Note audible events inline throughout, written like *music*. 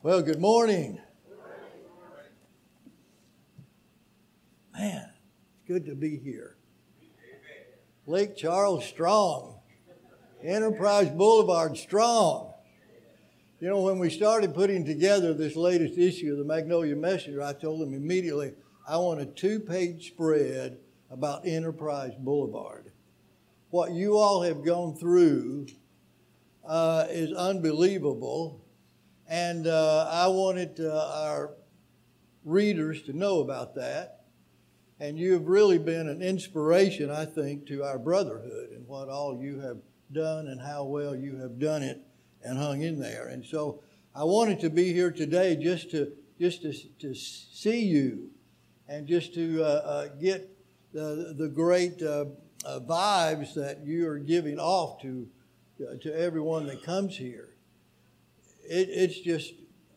Well, good morning. Man, it's good to be here. Lake Charles strong. Enterprise Boulevard strong. You know, when we started putting together this latest issue of the Magnolia Messenger, I told them immediately I want a two page spread about Enterprise Boulevard. What you all have gone through uh, is unbelievable and uh, I wanted uh, our readers to know about that. And you have really been an inspiration, I think, to our brotherhood and what all you have done and how well you have done it and hung in there. And so I wanted to be here today just to just to, to see you and just to uh, uh, get the, the great uh, uh vibes that you are giving off to, uh, to everyone that comes here it, it's just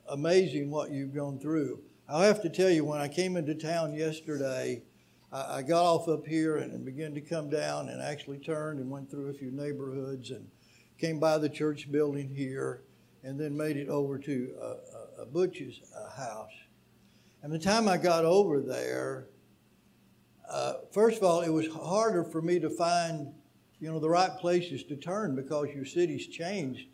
amazing what you've gone through. I'll have to tell you, when I came into town yesterday, I, I got off up here and, and began to come down and actually turned and went through a few neighborhoods and came by the church building here and then made it over to a, a, Butch's uh, house. And the time I got over there, uh, first of all, it was harder for me to find, you know, the right places to turn because your city's changed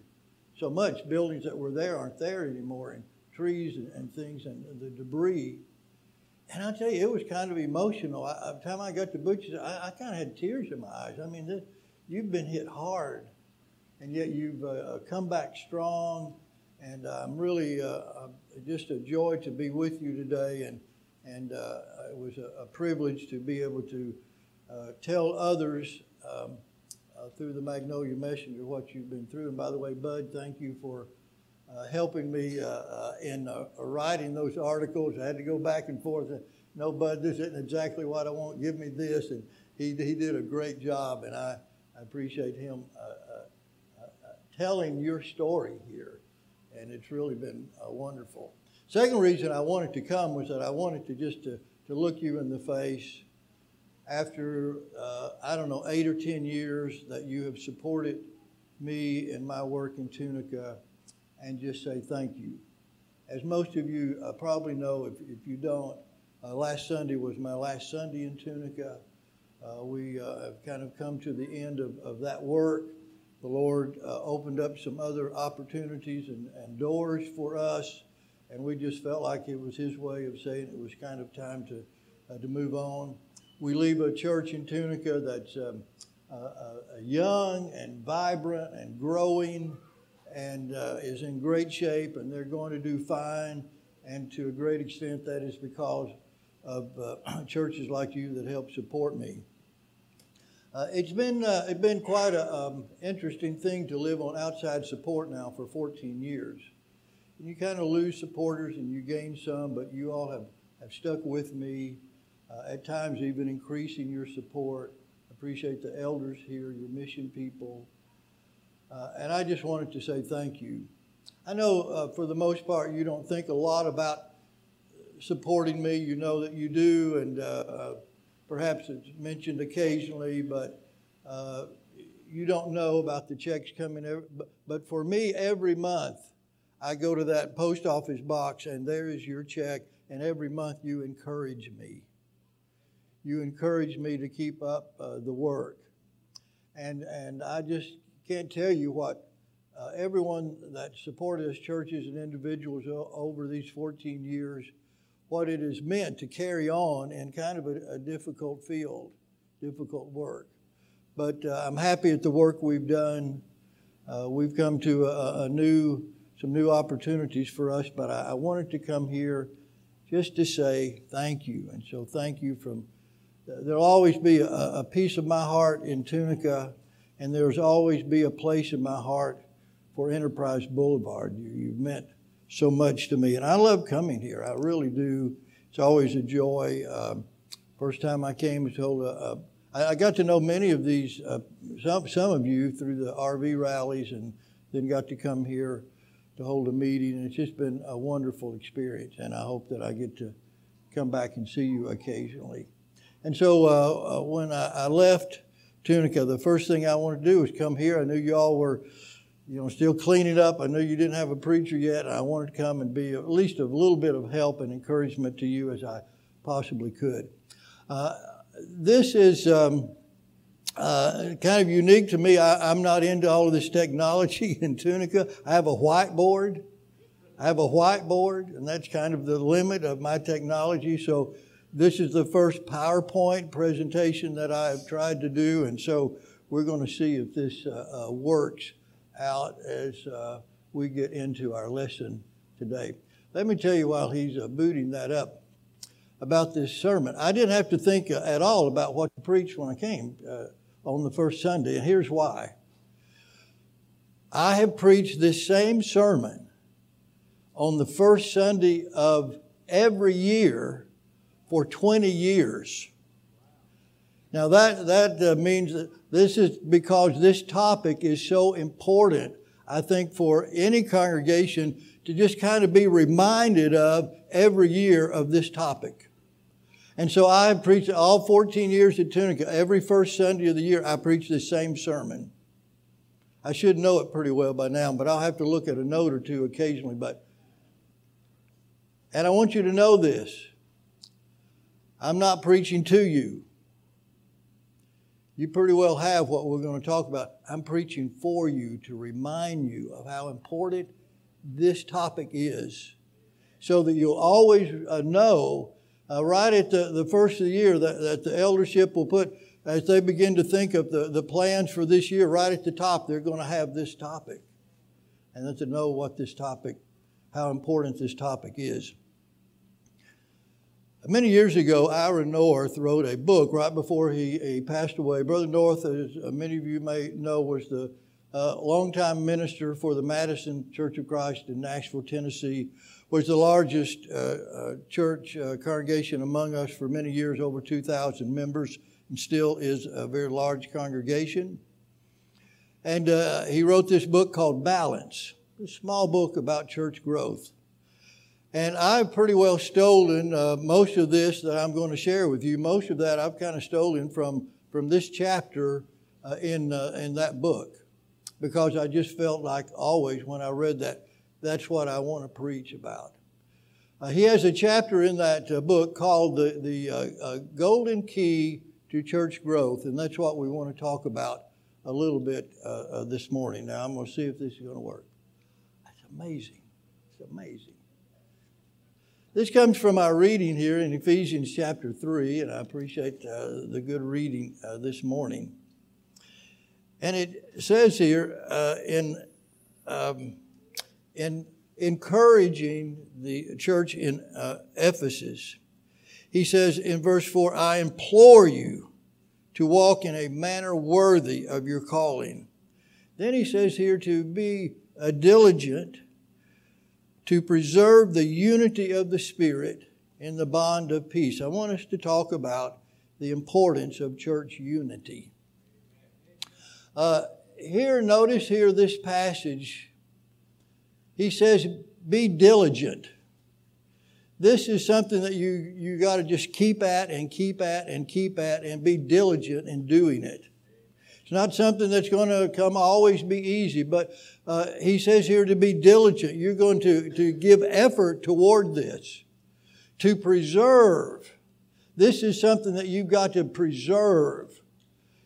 so much. Buildings that were there aren't there anymore, and trees and, and things, and the debris. And I'll tell you, it was kind of emotional. I, by the time I got to Butch's, I, I kind of had tears in my eyes. I mean, this, you've been hit hard, and yet you've uh, uh come back strong. And I'm really uh, uh, just a joy to be with you today. And, and uh, it was a, a, privilege to be able to uh, tell others um, uh, through the Magnolia Messenger what you've been through. And by the way, Bud, thank you for uh, helping me uh, uh in writing those articles. I had to go back and forth. And, no, Bud, this isn't exactly what I want. Give me this. And he, he did a great job, and I, I appreciate him telling your story here. And it's really been wonderful. Second reason I wanted to come was that I wanted to just to, to look you in the face after, uh, I don't know, eight or 10 years that you have supported me and my work in Tunica and just say thank you. As most of you uh, probably know, if, if you don't, uh, last Sunday was my last Sunday in Tunica. Uh, we uh, have kind of come to the end of, of that work. The Lord uh, opened up some other opportunities and, and doors for us, and we just felt like it was His way of saying it was kind of time to, to move on we leave a church in Tunica that's um, uh, young and vibrant and growing and uh, is in great shape, and they're going to do fine. And to a great extent, that is because of uh, *clears throat* churches like you that help support me. Uh, it's been uh, it's been quite an um, interesting thing to live on outside support now for 14 years. And you kind of lose supporters and you gain some, but you all have, have stuck with me at times even increasing your support. Appreciate the elders here, your mission people. Uh, and I just wanted to say thank you. I know uh, for the most part you don't think a lot about supporting me. You know that you do, and uh, uh, perhaps it's mentioned occasionally, but uh, you don't know about the checks coming. Every, but, but for me, every month I go to that post office box, and there is your check, and every month you encourage me you encouraged me to keep up uh, the work. And, and I just can't tell you what uh, everyone that supported us, churches and individuals over these 14 years, what it has meant to carry on in kind of a, a difficult field, difficult work. But uh, I'm happy at the work we've done. Uh, we've come to a, a, new, some new opportunities for us, but I, I wanted to come here just to say thank you. And so thank you from there'll always be a, a piece of my heart in Tunica, and there's always be a place in my heart for Enterprise Boulevard. You, you've meant so much to me, and I love coming here. I really do. It's always a joy. Uh, first time I came, I told uh, uh, I, I, got to know many of these, uh, some some of you through the RV rallies, and then got to come here to hold a meeting. And it's just been a wonderful experience, and I hope that I get to come back and see you occasionally. And so uh, uh, when I, I, left Tunica, the first thing I wanted to do was come here. I knew y'all were you know, still cleaning up. I knew you didn't have a preacher yet. I wanted to come and be at least a little bit of help and encouragement to you as I possibly could. Uh, this is um, uh, kind of unique to me. I, am not into all of this technology *laughs* in Tunica. I have a whiteboard. I have a whiteboard, and that's kind of the limit of my technology. So, this is the first PowerPoint presentation that I've tried to do, and so we're going to see if this uh, uh works out as uh, we get into our lesson today. Let me tell you while he's uh, booting that up about this sermon. I didn't have to think uh, at all about what to preach when I came uh, on the first Sunday, and here's why. I have preached this same sermon on the first Sunday of every year for 20 years. Now, that, that uh, means that this is because this topic is so important, I think, for any congregation to just kind of be reminded of every year of this topic. And so I preached all 14 years at Tunica. Every first Sunday of the year, I preach the same sermon. I should know it pretty well by now, but I'll have to look at a note or two occasionally. But and I want you to know this. I'm not preaching to you you pretty well have what we're going to talk about. I'm preaching for you to remind you of how important this topic is so that you'll always uh, know uh, right at the, the first of the year that, that the eldership will put, as they begin to think of the, the plans for this year, right at the top, they're going to have this topic. And then to know what this topic, how important this topic is. Many years ago, Ira North wrote a book right before he, he passed away. Brother North, as many of you may know, was the uh, longtime minister for the Madison Church of Christ in Nashville, Tennessee, was the largest uh, uh, church uh, congregation among us for many years, over 2,000 members, and still is a very large congregation. And uh, he wrote this book called Balance, a small book about church growth. And I've pretty well stolen uh, most of this that I'm going to share with you. Most of that I've kind of stolen from, from this chapter uh, in, uh, in that book because I just felt like always when I read that, that's what I want to preach about. Uh, he has a chapter in that uh, book called The, the uh, Golden Key to Church Growth, and that's what we want to talk about a little bit this morning. Now, I'm going to see if this is going to work. That's amazing. It's amazing. This comes from our reading here in Ephesians chapter 3, and I appreciate uh, the good reading uh, this morning. And it says here uh, in, um, in encouraging the church in uh, Ephesus, he says in verse 4 I implore you to walk in a manner worthy of your calling. Then he says here to be uh, diligent to preserve the unity of the Spirit in the bond of peace. I want us to talk about the importance of church unity. Uh, here, notice here this passage. He says, Be diligent. This is something that you, you got to just keep at and keep at and keep at and be diligent in doing it. It's not something that's going to come always be easy, but uh, he says here to be diligent. You're going to, to give effort toward this, to preserve. This is something that you've got to preserve.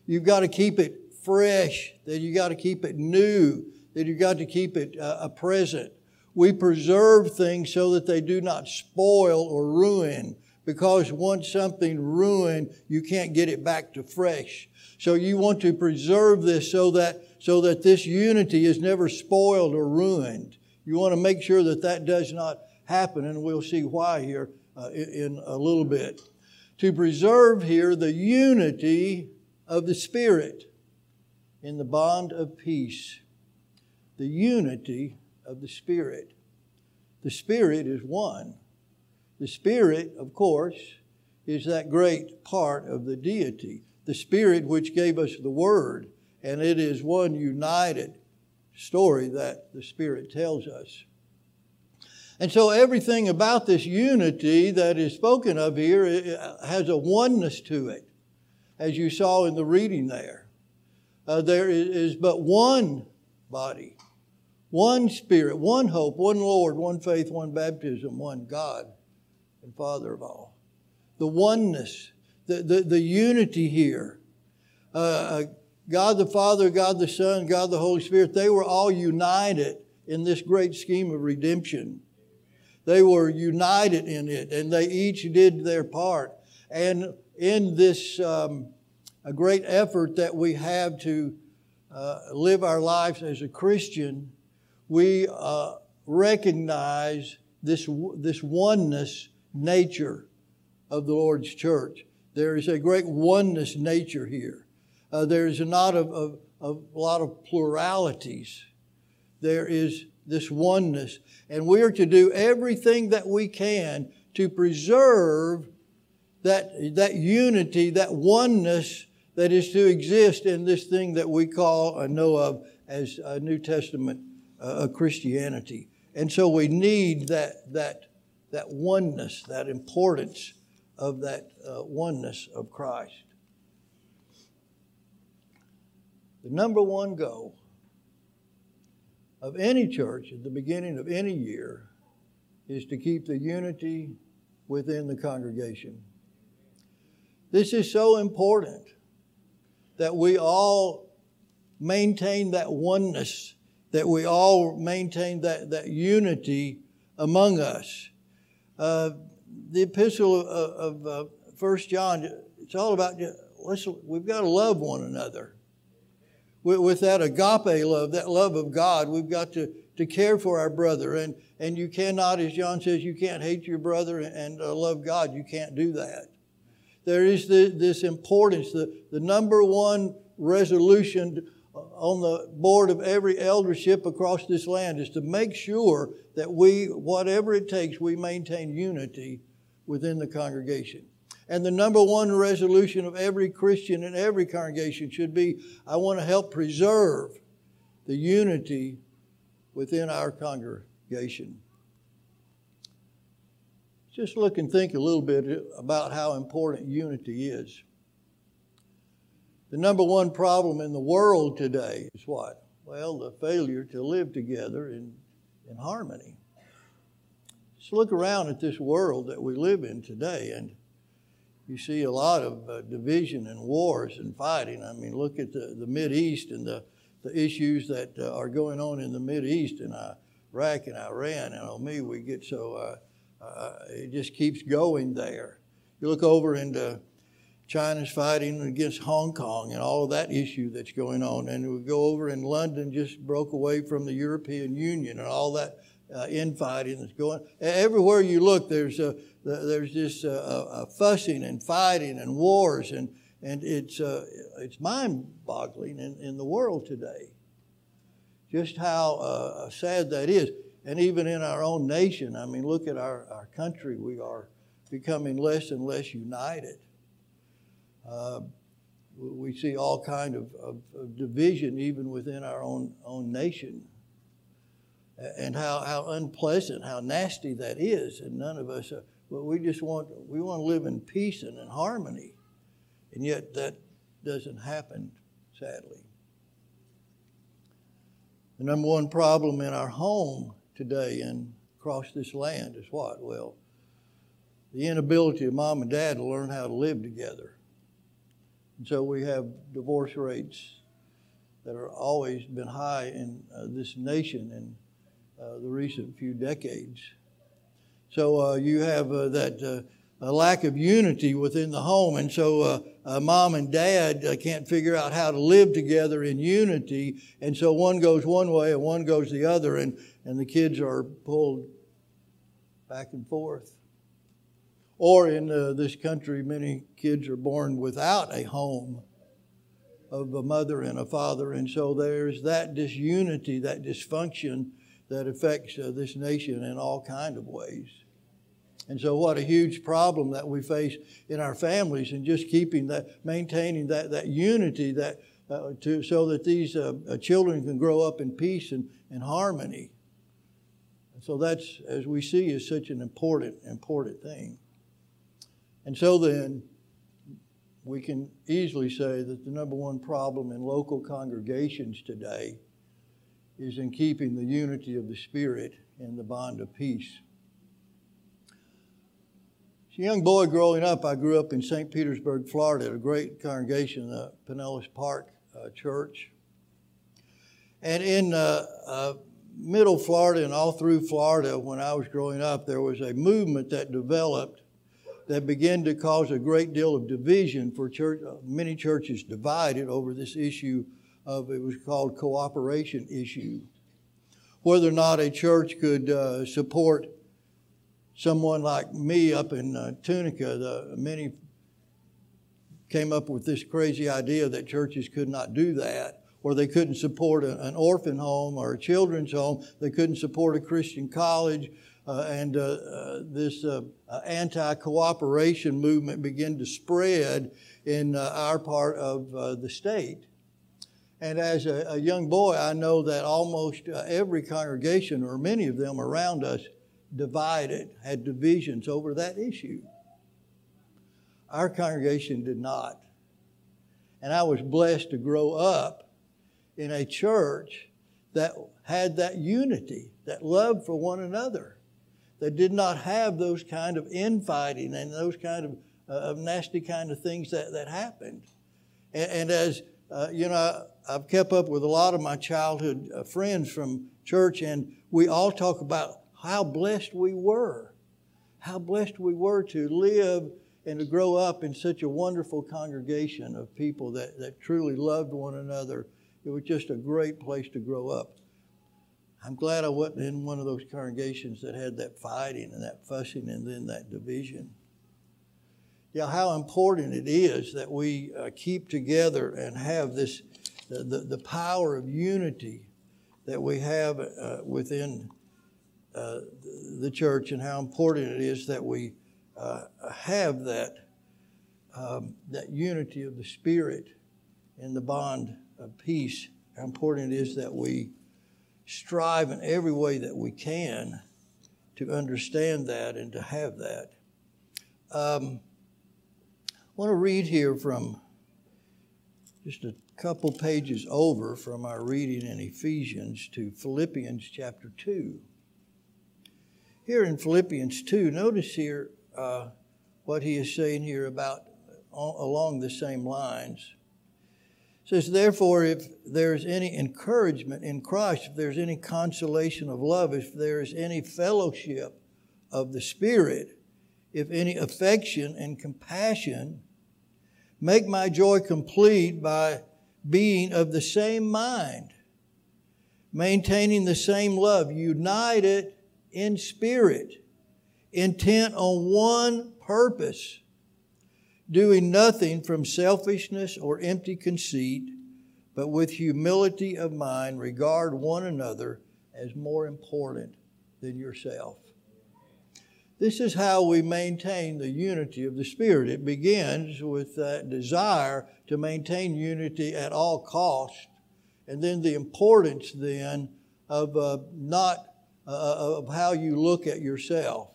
You've got to keep it fresh, that you've got to keep it new, that you've got to keep it uh, a present. We preserve things so that they do not spoil or ruin because once something ruined, you can't get it back to fresh. So you want to preserve this so that, so that this unity is never spoiled or ruined. You want to make sure that that does not happen, and we'll see why here uh, in a little bit. To preserve here the unity of the Spirit in the bond of peace. The unity of the Spirit. The Spirit is one. The Spirit, of course, is that great part of the deity the Spirit which gave us the Word. And it is one united story that the Spirit tells us. And so everything about this unity that is spoken of here has a oneness to it, as you saw in the reading there. Uh, there is but one body. one Spirit, one hope, one Lord, one faith, one baptism, one God and Father of all. The oneness, the, the, the unity here. Uh, uh, God the Father, God the Son, God the Holy Spirit, they were all united in this great scheme of redemption. They were united in it, and they each did their part. And in this um, a great effort that we have to uh, live our lives as a Christian, we uh, recognize this, this oneness nature of the Lord's church. There is a great oneness nature here. Uh, there is a of, of, of, a lot of pluralities. There is this oneness. And we are to do everything that we can to preserve that, that unity, that oneness that is to exist in this thing that we call and know of as a New Testament uh, Christianity. And so we need that, that, that oneness, that importance of that uh, oneness of Christ. The number one goal of any church at the beginning of any year is to keep the unity within the congregation. This is so important that we all maintain that oneness, that we all maintain that, that unity among us. Uh, the epistle of, of uh, First John, it's all about listen, we've got to love one another. With, with that agape love, that love of God, we've got to, to care for our brother. And, and you cannot, as John says, you can't hate your brother and, and uh, love God. You can't do that. There is the, this importance, the, the number one resolution on the board of every eldership across this land is to make sure that we, whatever it takes, we maintain unity within the congregation. And the number one resolution of every Christian in every congregation should be I want to help preserve the unity within our congregation. Just look and think a little bit about how important unity is. The number one problem in the world today is what? Well, the failure to live together in, in harmony. Just look around at this world that we live in today, and you see a lot of uh, division and wars and fighting. I mean, look at the, the Mid East and the, the issues that uh, are going on in the Mid East and Iraq and Iran. And on me, we get so, uh, uh, it just keeps going there. You look over into China's fighting against Hong Kong and all of that issue that's going on. And we go over in London, just broke away from the European Union and all that uh, infighting that's going. Everywhere you look, there's a, there's just a, a fussing and fighting and wars, and and it's uh, it's mind-boggling in, in the world today. Just how uh, sad that is, and even in our own nation. I mean, look at our, our country. We are becoming less and less united. Uh, we see all kind of, of, of division even within our own own nation and how, how unpleasant, how nasty that is. And none of us, well, we just want, we want to live in peace and in harmony. And yet that doesn't happen, sadly. The number one problem in our home today and across this land is what? Well, the inability of mom and dad to learn how to live together. And so we have divorce rates that are always been high in uh, this nation in uh, the recent few decades. So uh, you have uh, that a lack of unity within the home. And so uh, uh, mom and dad uh, can't figure out how to live together in unity. And so one goes one way and one goes the other, and, and the kids are pulled back and forth. Or in this country, many kids are born without a home of a mother and a father. And so there's that disunity, that dysfunction that affects uh, this nation in all kind of ways. And so, what a huge problem that we face in our families, and just keeping that, maintaining that that unity, that uh, to so that these uh, uh, children can grow up in peace and, and harmony. So that's as we see is such an important important thing. And so then, we can easily say that the number one problem in local congregations today is in keeping the unity of the Spirit and the bond of peace. As a young boy growing up, I grew up in St. Petersburg, Florida, at a great congregation, the Pinellas Park uh, Church. And in uh, uh, middle Florida and all through Florida, when I was growing up, there was a movement that developed that began to cause a great deal of division for church. Uh, many churches divided over this issue of it was called cooperation issue, whether or not a church could uh, support someone like me up in uh, Tunica, the, many came up with this crazy idea that churches could not do that, or they couldn't support an orphan home or a children's home. They couldn't support a Christian college. Uh, and uh, uh this uh, uh, anti cooperation movement began to spread in our part of the state. And as a, a, young boy, I know that almost every congregation, or many of them around us, divided, had divisions over that issue. Our congregation did not. And I was blessed to grow up in a church that had that unity, that love for one another, that did not have those kind of infighting and those kind of, uh, of nasty kind of things that, that happened. And, and as uh, you know, I've kept up with a lot of my childhood uh, friends from church, and we all talk about how blessed we were. How blessed we were to live and to grow up in such a wonderful congregation of people that, that truly loved one another. It was just a great place to grow up. I'm glad I wasn't in one of those congregations that had that fighting and that fussing and then that division. Yeah, how important it is that we uh, keep together and have this, the, the, the, power of unity that we have uh, within uh, the church and how important it is that we uh, have that, um, that unity of the Spirit and the bond of peace. How important it is that we strive in every way that we can to understand that and to have that. Um, I want to read here from just a couple pages over from our reading in Ephesians to Philippians chapter 2. Here in Philippians 2, notice here uh, what he is saying here about along the same lines. Says, Therefore, if there is any encouragement in Christ, if there's any consolation of love, if there is any fellowship of the Spirit, if any affection and compassion, make my joy complete by being of the same mind, maintaining the same love, united in spirit, intent on one purpose, doing nothing from selfishness or empty conceit, but with humility of mind, regard one another as more important than yourself. This is how we maintain the unity of the Spirit. It begins with that desire to maintain unity at all costs, and then the importance then of uh, not uh, of how you look at yourself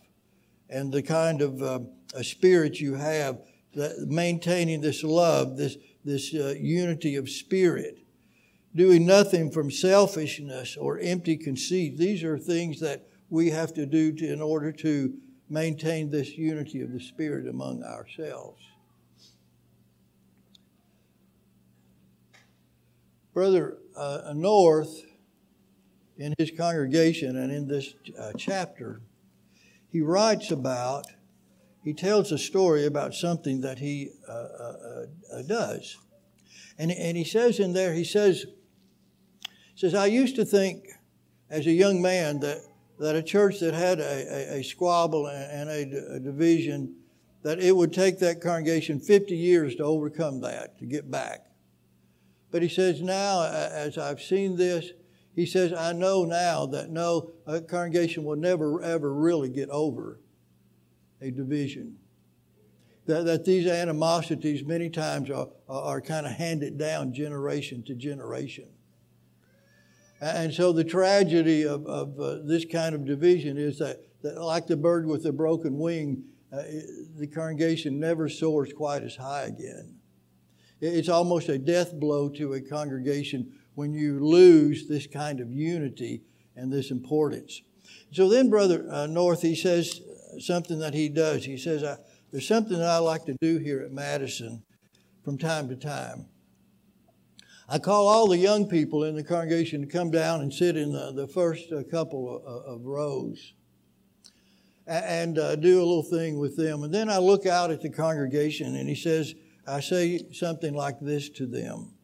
and the kind of uh, a spirit you have, that maintaining this love, this, this uh, unity of spirit, doing nothing from selfishness or empty conceit. These are things that we have to do to, in order to maintain this unity of the spirit among ourselves. Brother uh, North in his congregation and in this uh, chapter, he writes about, he tells a story about something that he uh, uh, uh, does. And, and he says in there, he says, says, I used to think as a young man that, that a church that had a, a, a squabble and a, a division, that it would take that congregation 50 years to overcome that, to get back. But he says, now, as I've seen this, he says, I know now that no, congregation will never, ever really get over a division. That, that these animosities many times are, are kind of handed down generation to generation. And so the tragedy of, of uh, this kind of division is that, that, like the bird with the broken wing, uh, the congregation never soars quite as high again. It's almost a death blow to a congregation when you lose this kind of unity and this importance. So then, Brother uh, North, he says something that he does. He says, There's something that I like to do here at Madison from time to time. I call all the young people in the congregation to come down and sit in the, the first uh, couple of, of rows and uh, do a little thing with them. And then I look out at the congregation and he says, I say something like this to them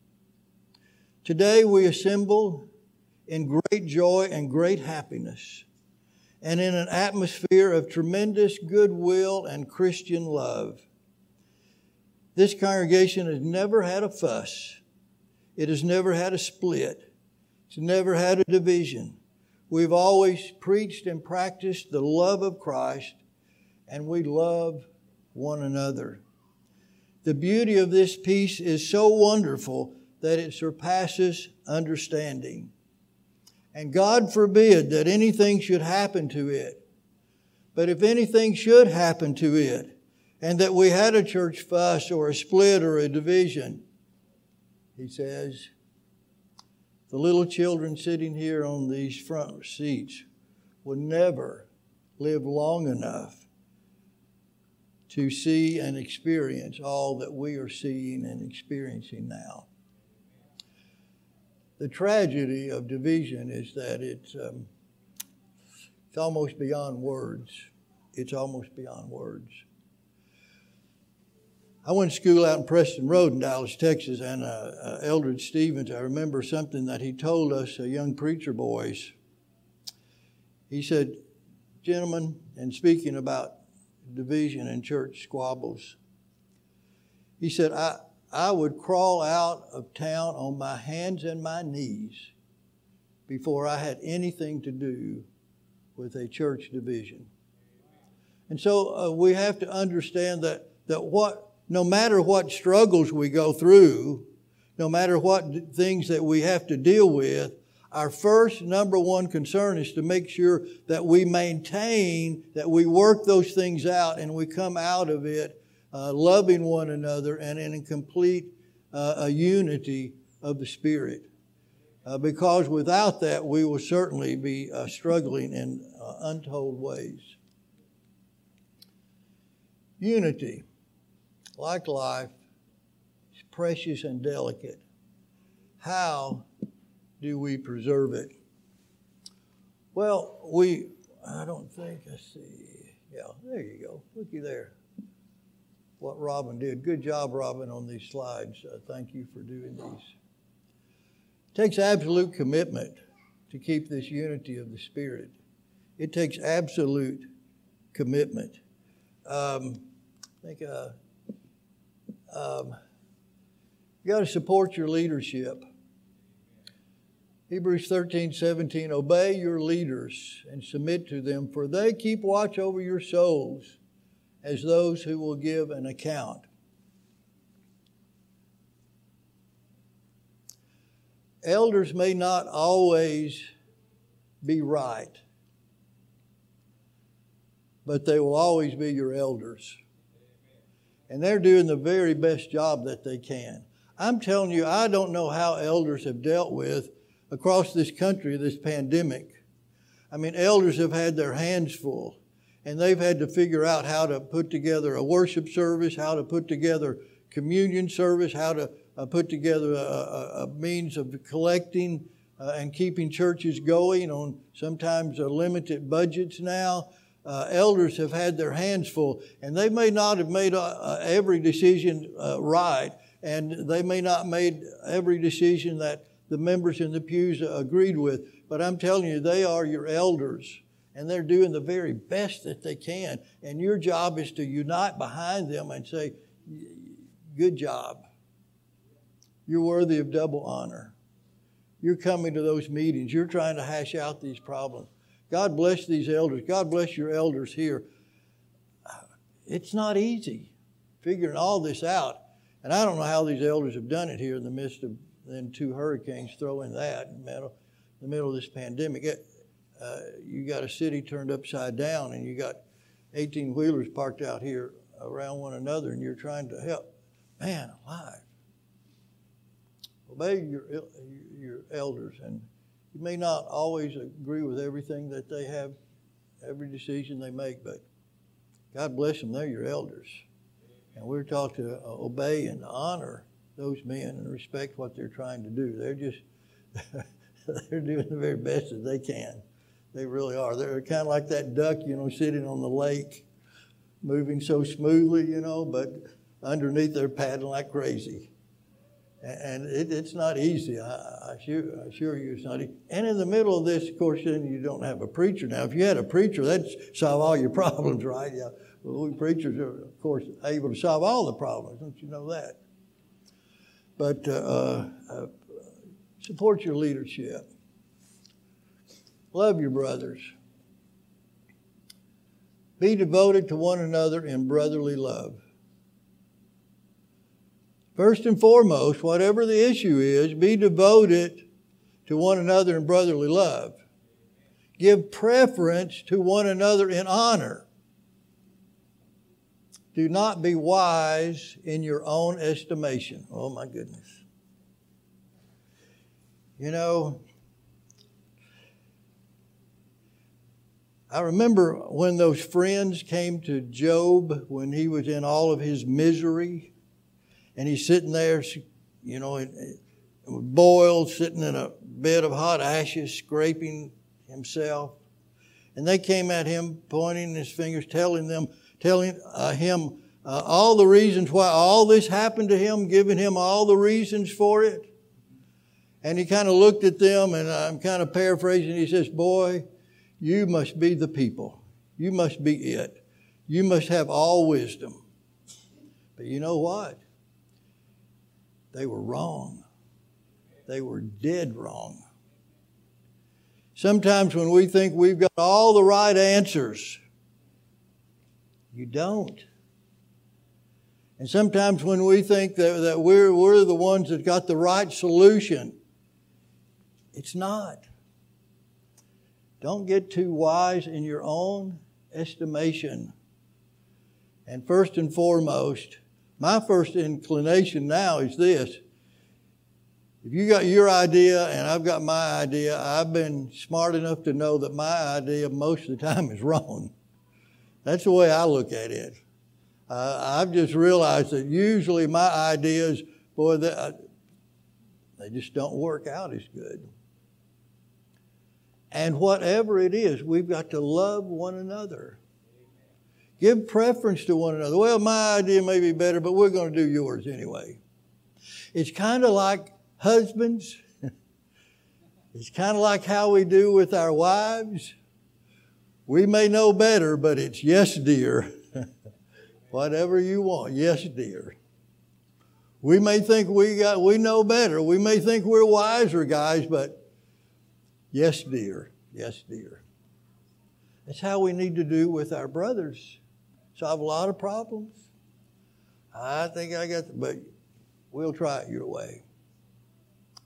Today we assemble in great joy and great happiness and in an atmosphere of tremendous goodwill and Christian love. This congregation has never had a fuss. It has never had a split. It's never had a division. We've always preached and practiced the love of Christ, and we love one another. The beauty of this peace is so wonderful that it surpasses understanding. And God forbid that anything should happen to it. But if anything should happen to it, and that we had a church fuss or a split or a division, he says, the little children sitting here on these front seats will never live long enough to see and experience all that we are seeing and experiencing now. The tragedy of division is that it's, um, it's almost beyond words. It's almost beyond words. I went to school out in Preston Road in Dallas, Texas, and uh, uh, Eldridge Stevens, I remember something that he told us, uh, young preacher boys. He said, Gentlemen, and speaking about division and church squabbles, he said, I, I would crawl out of town on my hands and my knees before I had anything to do with a church division. And so uh, we have to understand that, that what, no matter what struggles we go through, no matter what things that we have to deal with, our first number one concern is to make sure that we maintain, that we work those things out and we come out of it uh, loving one another, and in complete uh, unity of the Spirit. Uh, because without that, we will certainly be uh, struggling in uh, untold ways. Unity, like life, is precious and delicate. How do we preserve it? Well, we, I don't think, I see. Yeah, there you go. Looky there what Robin did. Good job, Robin, on these slides. Uh, thank you for doing these. It takes absolute commitment to keep this unity of the Spirit. It takes absolute commitment. Um, I think uh, um, you got to support your leadership. Hebrews 13, 17, obey your leaders and submit to them, for they keep watch over your souls as those who will give an account. Elders may not always be right, but they will always be your elders. And they're doing the very best job that they can. I'm telling you, I don't know how elders have dealt with across this country this pandemic. I mean, elders have had their hands full and they've had to figure out how to put together a worship service, how to put together communion service, how to uh, put together a, a, a, means of collecting uh, and keeping churches going on sometimes limited budgets now. Uh, elders have had their hands full, and they may not have made uh, uh, every decision uh, right, and they may not made every decision that the members in the pews agreed with. But I'm telling you, they are your elders and they're doing the very best that they can. And your job is to unite behind them and say, Good job. You're worthy of double honor. You're coming to those meetings. You're trying to hash out these problems. God bless these elders. God bless your elders here. It's not easy figuring all this out. And I don't know how these elders have done it here in the midst of then two hurricanes throwing that in the middle, in the middle of this pandemic. Uh, you got a city turned upside down and you got 18 wheelers parked out here around one another and you're trying to help. Man alive. obey your, your elders. And you may not always agree with everything that they have, every decision they make, but God bless them, they're your elders. And we're taught to obey and honor those men and respect what they're trying to do. They're just, *laughs* they're doing the very best that they can. They really are. They're kind of like that duck, you know, sitting on the lake, moving so smoothly, you know, but underneath they're paddling like crazy. And it, it's not easy. I, I, assure, I, assure, you it's not easy. And in the middle of this, of course, then you don't have a preacher. Now, if you had a preacher, that'd solve all your *laughs* problems, right? Yeah. Well, we preachers are, of course, able to solve all the problems. Don't you know that? But uh, uh, uh support your leadership. Love your brothers. Be devoted to one another in brotherly love. First and foremost, whatever the issue is, be devoted to one another in brotherly love. Give preference to one another in honor. Do not be wise in your own estimation. Oh, my goodness. You know, I remember when those friends came to Job when he was in all of his misery, and he's sitting there, you know, boiled, sitting in a bed of hot ashes, scraping himself. And they came at him, pointing his fingers, telling them, telling uh, him uh, all the reasons why all this happened to him, giving him all the reasons for it. And he kind of looked at them, and I'm kind of paraphrasing. He says, Boy, you must be the people. You must be it. You must have all wisdom. But you know what? They were wrong. They were dead wrong. Sometimes when we think we've got all the right answers, you don't. And sometimes when we think that, that we're, we're the ones that got the right solution, it's not. Don't get too wise in your own estimation. And first and foremost, my first inclination now is this. If you got your idea and I've got my idea, I've been smart enough to know that my idea most of the time is wrong. That's the way I look at it. Uh, I've just realized that usually my ideas, boy, they, uh, they just don't work out as good. And whatever it is, we've got to love one another. Give preference to one another. Well, my idea may be better, but we're going to do yours anyway. It's kind of like husbands. *laughs* it's kind of like how we do with our wives. We may know better, but it's yes, dear. *laughs* Whatever you want, yes, dear. We may think we got we know better. We may think we're wiser guys, but Yes, dear. Yes, dear. That's how we need to do with our brothers. Solve a lot of problems. I think I got, the, but we'll try it your way.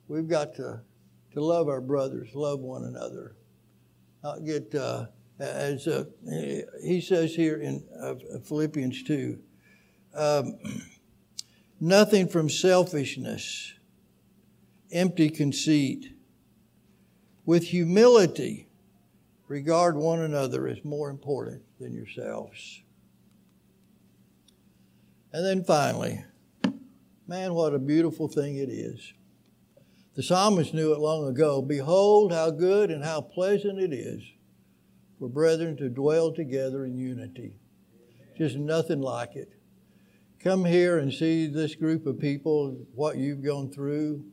We've got to, to love our brothers, love one another. Not get, uh, as uh, he says here in uh, Philippians 2, um, *clears throat* nothing from selfishness, empty conceit with humility, regard one another as more important than yourselves. And then finally, man, what a beautiful thing it is. The psalmist knew it long ago. Behold, how good and how pleasant it is for brethren to dwell together in unity. Just nothing like it. Come here and see this group of people, what you've gone through,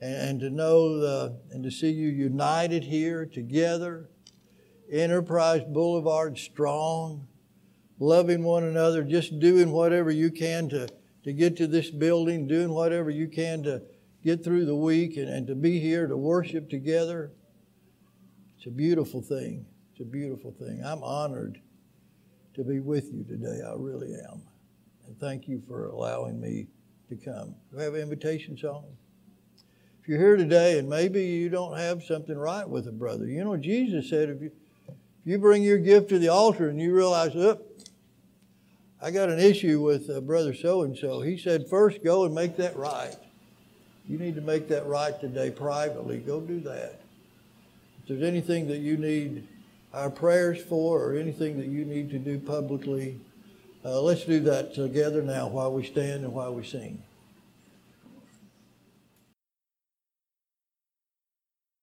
and, to know the, and to see you united here together, Enterprise Boulevard strong, loving one another, just doing whatever you can to, to get to this building, doing whatever you can to get through the week and, and to be here to worship together. It's a beautiful thing. It's a beautiful thing. I'm honored to be with you today. I really am. And thank you for allowing me to come. Do we have an invitation song? You're here today and maybe you don't have something right with a brother, you know, Jesus said if you, if you bring your gift to the altar and you realize, oh, I got an issue with brother so and so, he said, first go and make that right. you need to make that right today privately, go do that. If there's anything that you need our prayers for or anything that you need to do publicly, uh, let's do that together now while we stand and while we sing.